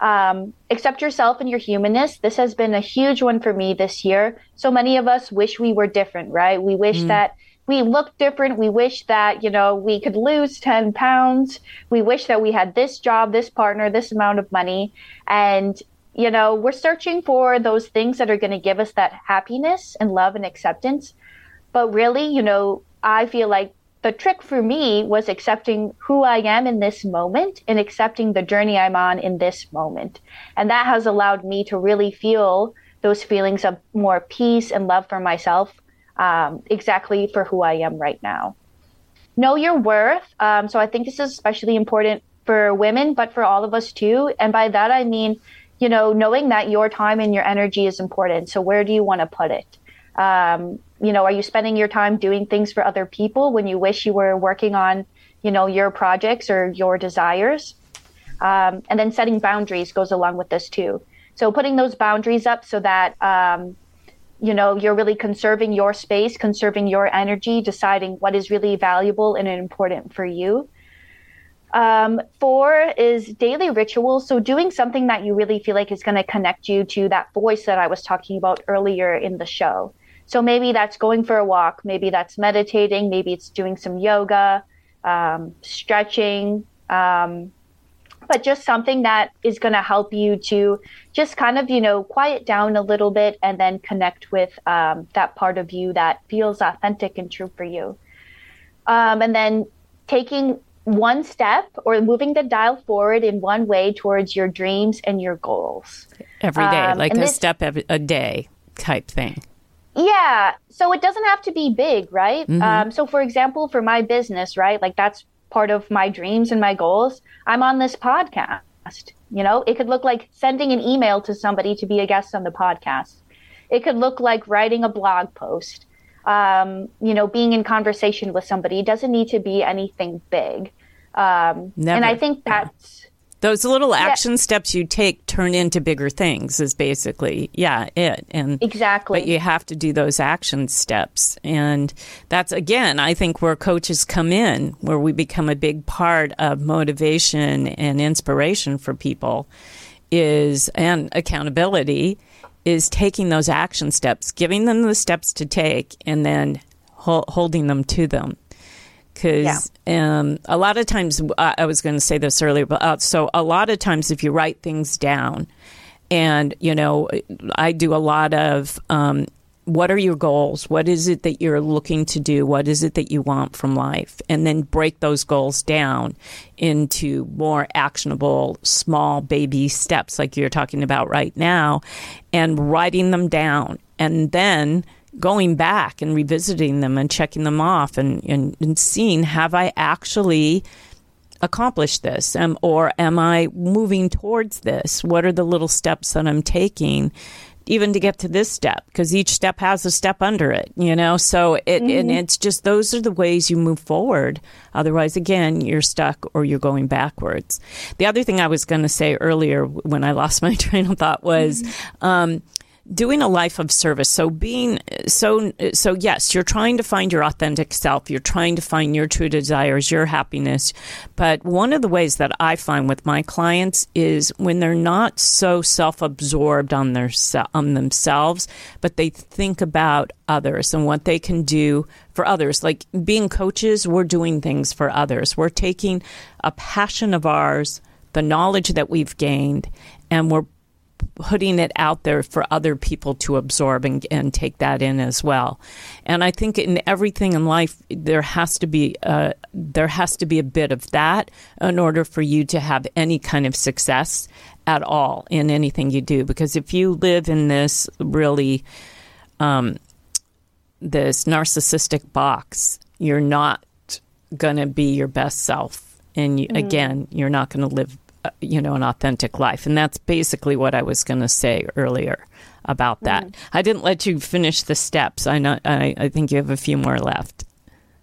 C: Um, accept yourself and your humanness. This has been a huge one for me this year. So many of us wish we were different, right? We wish mm. that we look different. We wish that, you know, we could lose 10 pounds. We wish that we had this job, this partner, this amount of money. And, you know, we're searching for those things that are going to give us that happiness and love and acceptance. But really, you know, I feel like the trick for me was accepting who I am in this moment and accepting the journey I'm on in this moment. And that has allowed me to really feel those feelings of more peace and love for myself um, exactly for who I am right now. Know your worth. Um, so I think this is especially important for women, but for all of us too. And by that, I mean, you know, knowing that your time and your energy is important. So where do you want to put it? Um, you know, are you spending your time doing things for other people when you wish you were working on, you know, your projects or your desires? Um, and then setting boundaries goes along with this too. So putting those boundaries up so that um, you know you're really conserving your space conserving your energy deciding what is really valuable and important for you. Um, four is daily rituals. So doing something that you really feel like is going to connect you to that voice that i was talking about earlier in the show. So maybe that's going for a walk maybe that's meditating maybe it's doing some yoga um, stretching um, but just something that is going to help you to just kind of, you know, quiet down a little bit and then connect with um, that part of you that feels authentic and true for you. Um, and then taking one step or moving the dial forward in one way towards your dreams and your goals
B: every day, um, like a this, step every, a day type thing.
C: Yeah. So it doesn't have to be big, right? Mm-hmm. Um, so, for example, for my business, right, like that's part of my dreams and my goals, I'm on this podcast. You know, it could look like sending an email to somebody to be a guest on the podcast. It could look like writing a blog post. Um, you know, being in conversation with somebody. It doesn't need to be anything big. Um, and I think that's
B: those little action yeah. steps you take turn into bigger things is basically yeah it. And
C: exactly.
B: but you have to do those action steps. And that's again i think where coaches come in where we become a big part of motivation and inspiration for people is and accountability is taking those action steps giving them the steps to take and then ho- holding them to them because yeah. um, a lot of times uh, I was going to say this earlier, but uh, so a lot of times if you write things down, and you know, I do a lot of um, what are your goals? What is it that you're looking to do? What is it that you want from life? And then break those goals down into more actionable, small baby steps, like you're talking about right now, and writing them down. And then going back and revisiting them and checking them off and, and, and seeing have I actually accomplished this um, or am I moving towards this? What are the little steps that I'm taking even to get to this step because each step has a step under it, you know? So it, mm-hmm. and it's just those are the ways you move forward. Otherwise, again, you're stuck or you're going backwards. The other thing I was going to say earlier when I lost my train of thought was, mm-hmm. um, doing a life of service. So being so so yes, you're trying to find your authentic self. You're trying to find your true desires, your happiness. But one of the ways that I find with my clients is when they're not so self-absorbed on their on themselves, but they think about others and what they can do for others. Like being coaches, we're doing things for others. We're taking a passion of ours, the knowledge that we've gained, and we're putting it out there for other people to absorb and, and take that in as well. And I think in everything in life, there has to be a, there has to be a bit of that in order for you to have any kind of success at all in anything you do. Because if you live in this really um, this narcissistic box, you're not going to be your best self. And you, mm. again, you're not going to live uh, you know, an authentic life. And that's basically what I was going to say earlier about that. Mm. I didn't let you finish the steps. I know. I, I, think you have a few more left.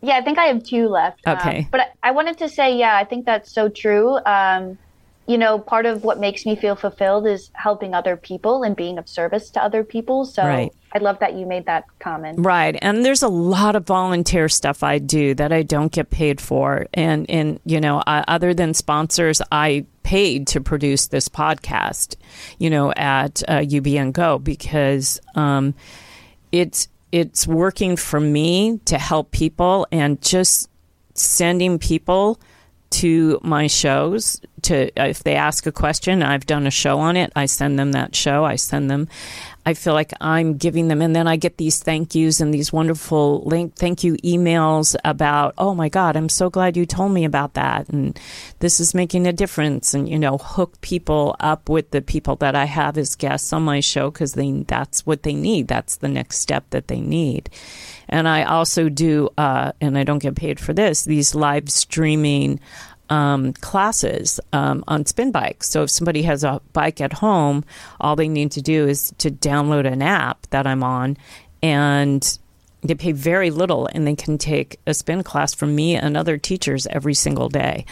C: Yeah, I think I have two left.
B: Okay.
C: Um, but I, I, wanted to say, yeah, I think that's so true. Um, you know, part of what makes me feel fulfilled is helping other people and being of service to other people. So right. I love that you made that comment.
B: Right. And there's a lot of volunteer stuff I do that I don't get paid for. And, and you know, other than sponsors, I paid to produce this podcast, you know, at uh, UBN Go because um, it's, it's working for me to help people and just sending people – to my shows to if they ask a question i've done a show on it. I send them that show. I send them i feel like i'm giving them and then i get these thank yous and these wonderful link thank you emails about oh my god i'm so glad you told me about that and this is making a difference and you know hook people up with the people that i have as guests on my show because they that's what they need. That's the next step that they need. And I also do, uh, and I don't get paid for this, these live streaming um, classes um, on spin bikes. So if somebody has a bike at home, all they need to do is to download an app that I'm on and they pay very little and they can take a spin class from me and other teachers every single day.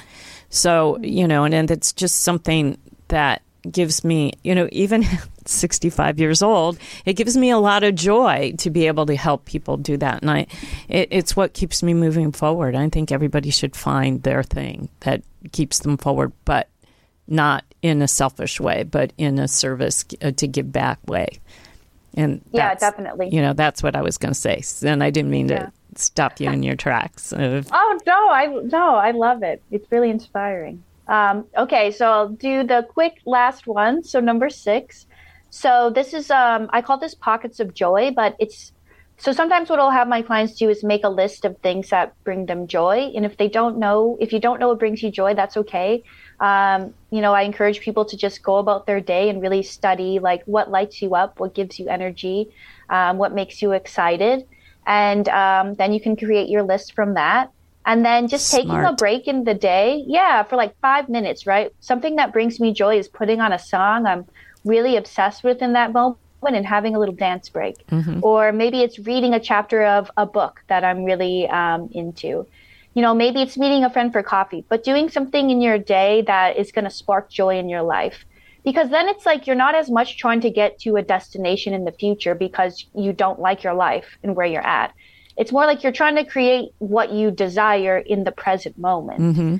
B: So, you know, and, and it's just something that gives me, you know, even 65 years old, it gives me a lot of joy to be able to help people do that. And I, it, it's what keeps me moving forward. I think everybody should find their thing that keeps them forward, but not in a selfish way, but in a service uh, to give back way. And
C: yeah, definitely.
B: You know, that's what I was going to say. And I didn't mean yeah. to stop you in your tracks.
C: Of, oh no, I no, I love it. It's really inspiring. Um, okay, so I'll do the quick last one. So number six. So this is um, I call this pockets of joy, but it's so sometimes what I'll have my clients do is make a list of things that bring them joy, and if they don't know, if you don't know what brings you joy, that's okay. Um, you know, I encourage people to just go about their day and really study like what lights you up, what gives you energy, um, what makes you excited, and um, then you can create your list from that and then just Smart. taking a break in the day. Yeah for like five minutes right? Something that brings me joy is putting on a song i'm really obsessed with in that moment and having a little dance break. Mm-hmm. or maybe it's reading a chapter of a book that i'm really um, into. You know maybe it's meeting a friend for coffee but doing something in your day that is going to spark joy in your life. Because then it's like you're not as much trying to get to a destination in the future because you don't like your life and where you're at it's more like you're trying to create what you desire in the present moment. Mm-hmm.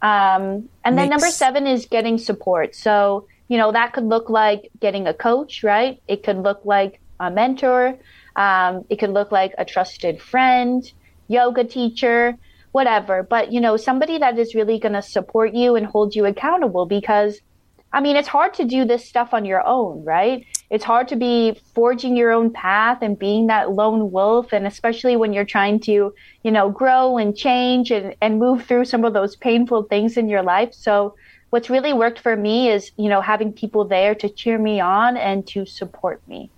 C: Um, and then number seven is getting support. So, you know, that could look like getting a coach, right? It could look like a mentor. Um, it could look like a trusted friend, yoga teacher, whatever. But, you know, somebody that is really going to support you and hold you accountable because, I mean, it's hard to do this stuff on your own, right? It's hard to be forging your own path and being that lone wolf and especially when you're trying to you know grow and change and, and move through some of those painful things in your life. So what's really worked for me is you know having people there to cheer me on and to support me.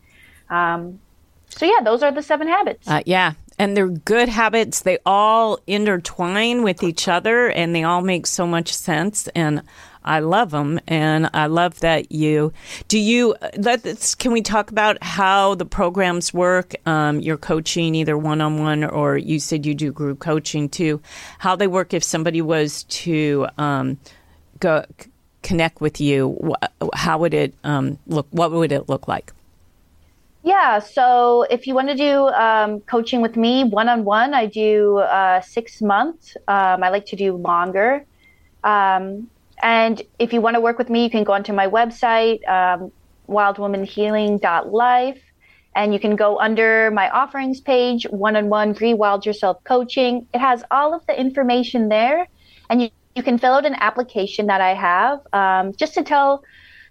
C: Um, so yeah those are the seven habits.
B: Uh, yeah. And they're good habits. They all intertwine with each other and they all make so much sense. And I love them, and I love that you do. You let's can we talk about how the programs work? Um, your coaching, either one on one or you said you do group coaching too. How they work if somebody was to um, go connect with you? How would it um, look? What would it look like?
C: Yeah, so if you want to do um, coaching with me one on one, I do uh, six months. Um, I like to do longer. Um, and if you want to work with me, you can go onto my website, um, wildwomanhealing.life, and you can go under my offerings page, one on one Rewild Yourself coaching. It has all of the information there, and you, you can fill out an application that I have um, just to tell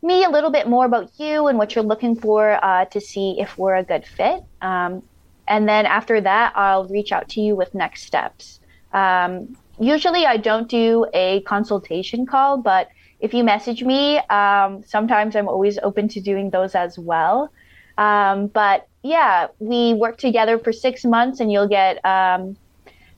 C: me a little bit more about you and what you're looking for uh, to see if we're a good fit. Um, and then after that, I'll reach out to you with next steps. Um, usually, I don't do a consultation call, but if you message me, um, sometimes I'm always open to doing those as well. Um, but yeah, we work together for six months, and you'll get um,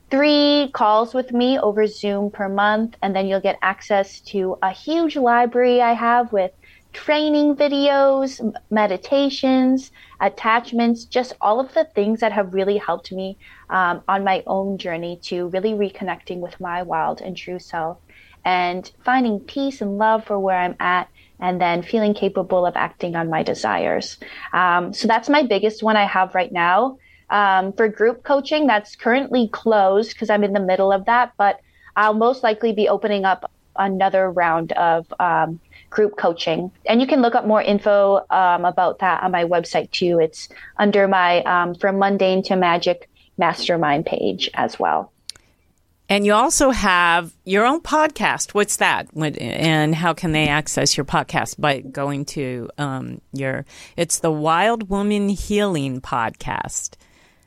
C: three calls with me over Zoom per month, and then you'll get access to a huge library I have with training videos, meditations, attachments, just all of the things that have really helped me um, on my own journey to really reconnecting with my wild and true self and finding peace and love for where I'm at and then feeling capable of acting on my desires. Um, so that's my biggest one I have right now. Um, for group coaching, that's currently closed because I'm in the middle of that, but I'll most likely be opening up another round of um, group coaching. And you can look up more info um, about that on my website too. It's under my um, From Mundane to Magic Mastermind page as well.
B: And you also have your own podcast. What's that? And how can they access your podcast? By going to um, your, it's the Wild Woman Healing Podcast.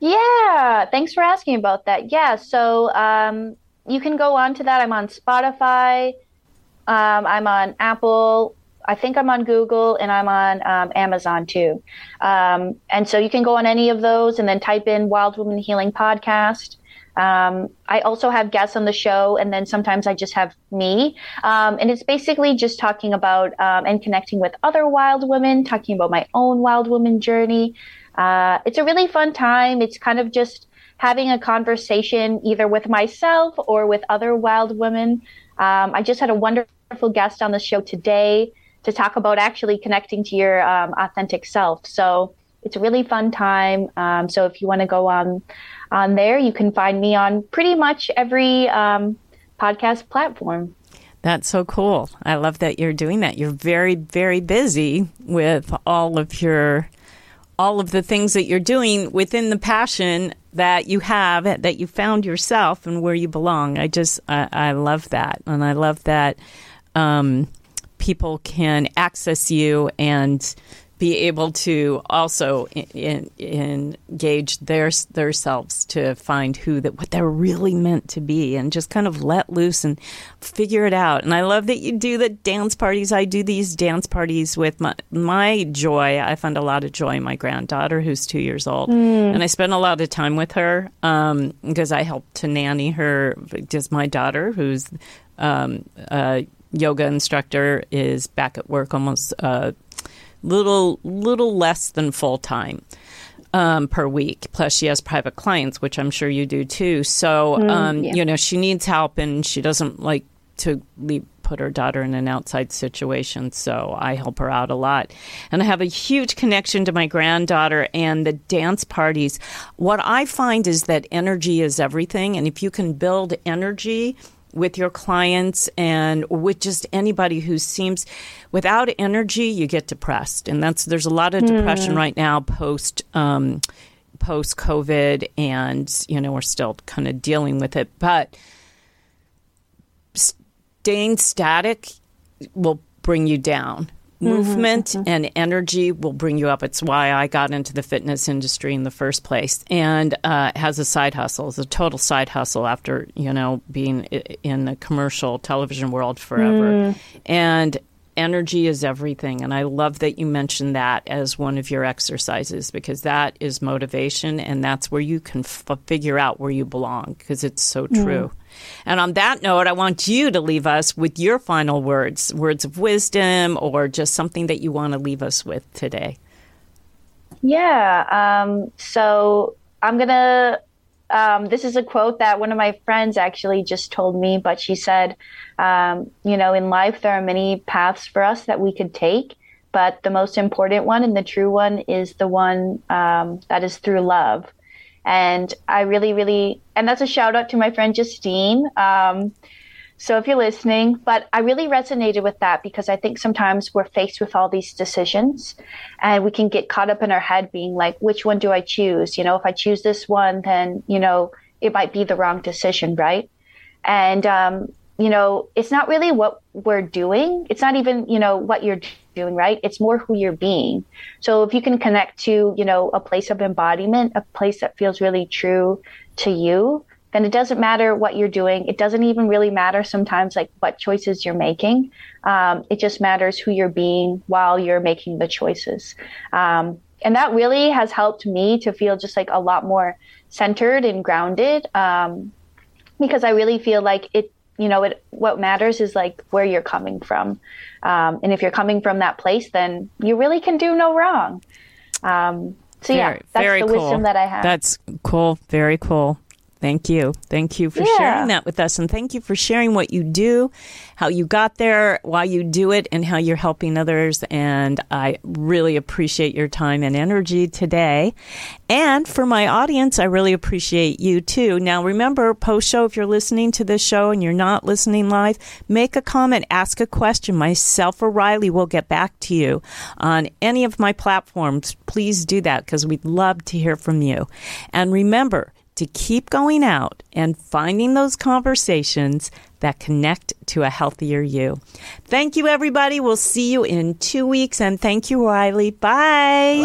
C: Yeah. Thanks for asking about that. Yeah. So um, you can go on to that. I'm on Spotify. Um, I'm on Apple. I think I'm on Google and I'm on um, Amazon too. Um, and so you can go on any of those and then type in Wild Woman Healing Podcast. Um, I also have guests on the show, and then sometimes I just have me. Um, and it's basically just talking about um, and connecting with other wild women, talking about my own wild woman journey. Uh, it's a really fun time. It's kind of just having a conversation either with myself or with other wild women. Um, I just had a wonderful wonderful guest on the show today to talk about actually connecting to your um, authentic self. So it's a really fun time. Um, so if you want to go on on there, you can find me on pretty much every um, podcast platform.
B: That's so cool. I love that you're doing that. You're very, very busy with all of your all of the things that you're doing within the passion that you have that you found yourself and where you belong. I just I, I love that, and I love that um, people can access you and be able to also in, in, engage their themselves to find who that what they're really meant to be and just kind of let loose and figure it out. And I love that you do the dance parties. I do these dance parties with my my joy. I find a lot of joy in my granddaughter who's two years old, mm. and I spend a lot of time with her um, because I help to nanny her. Just my daughter who's um, uh, yoga instructor is back at work almost a uh, little little less than full time. Um, per week. Plus, she has private clients, which I'm sure you do too. So, mm, um, yeah. you know, she needs help and she doesn't like to leave, put her daughter in an outside situation. So I help her out a lot. And I have a huge connection to my granddaughter and the dance parties. What I find is that energy is everything. And if you can build energy, with your clients and with just anybody who seems without energy, you get depressed, and that's there's a lot of depression mm. right now post. Um, post COVID, and you know we're still kind of dealing with it. But staying static will bring you down. Mm-hmm, movement mm-hmm. and energy will bring you up. It's why I got into the fitness industry in the first place, and uh, has a side hustle. It's a total side hustle after you know being in the commercial television world forever, mm. and energy is everything. And I love that you mentioned that as one of your exercises because that is motivation and that's where you can f- figure out where you belong because it's so true. Mm. And on that note, I want you to leave us with your final words, words of wisdom, or just something that you want to leave us with today.
C: Yeah. Um, so I'm going to um, this is a quote that one of my friends actually just told me, but she said, um, you know, in life, there are many paths for us that we could take, but the most important one and the true one is the one um, that is through love. And I really, really, and that's a shout out to my friend Justine. So if you're listening, but I really resonated with that because I think sometimes we're faced with all these decisions and we can get caught up in our head being like, which one do I choose? You know, if I choose this one, then, you know, it might be the wrong decision, right? And, um, you know, it's not really what we're doing. It's not even, you know, what you're doing, right? It's more who you're being. So if you can connect to, you know, a place of embodiment, a place that feels really true to you, then it doesn't matter what you're doing. It doesn't even really matter sometimes like what choices you're making. Um, it just matters who you're being while you're making the choices. Um, and that really has helped me to feel just like a lot more centered and grounded um, because I really feel like it, you know, it, what matters is like where you're coming from. Um, and if you're coming from that place, then you really can do no wrong. Um, so very, yeah, that's the cool. wisdom that I have.
B: That's cool. Very cool. Thank you. Thank you for yeah. sharing that with us. And thank you for sharing what you do, how you got there, why you do it, and how you're helping others. And I really appreciate your time and energy today. And for my audience, I really appreciate you too. Now, remember, post show, if you're listening to this show and you're not listening live, make a comment, ask a question. Myself or Riley will get back to you on any of my platforms. Please do that because we'd love to hear from you. And remember, to keep going out and finding those conversations that connect to a healthier you. Thank you, everybody. We'll see you in two weeks. And thank you, Riley. Bye.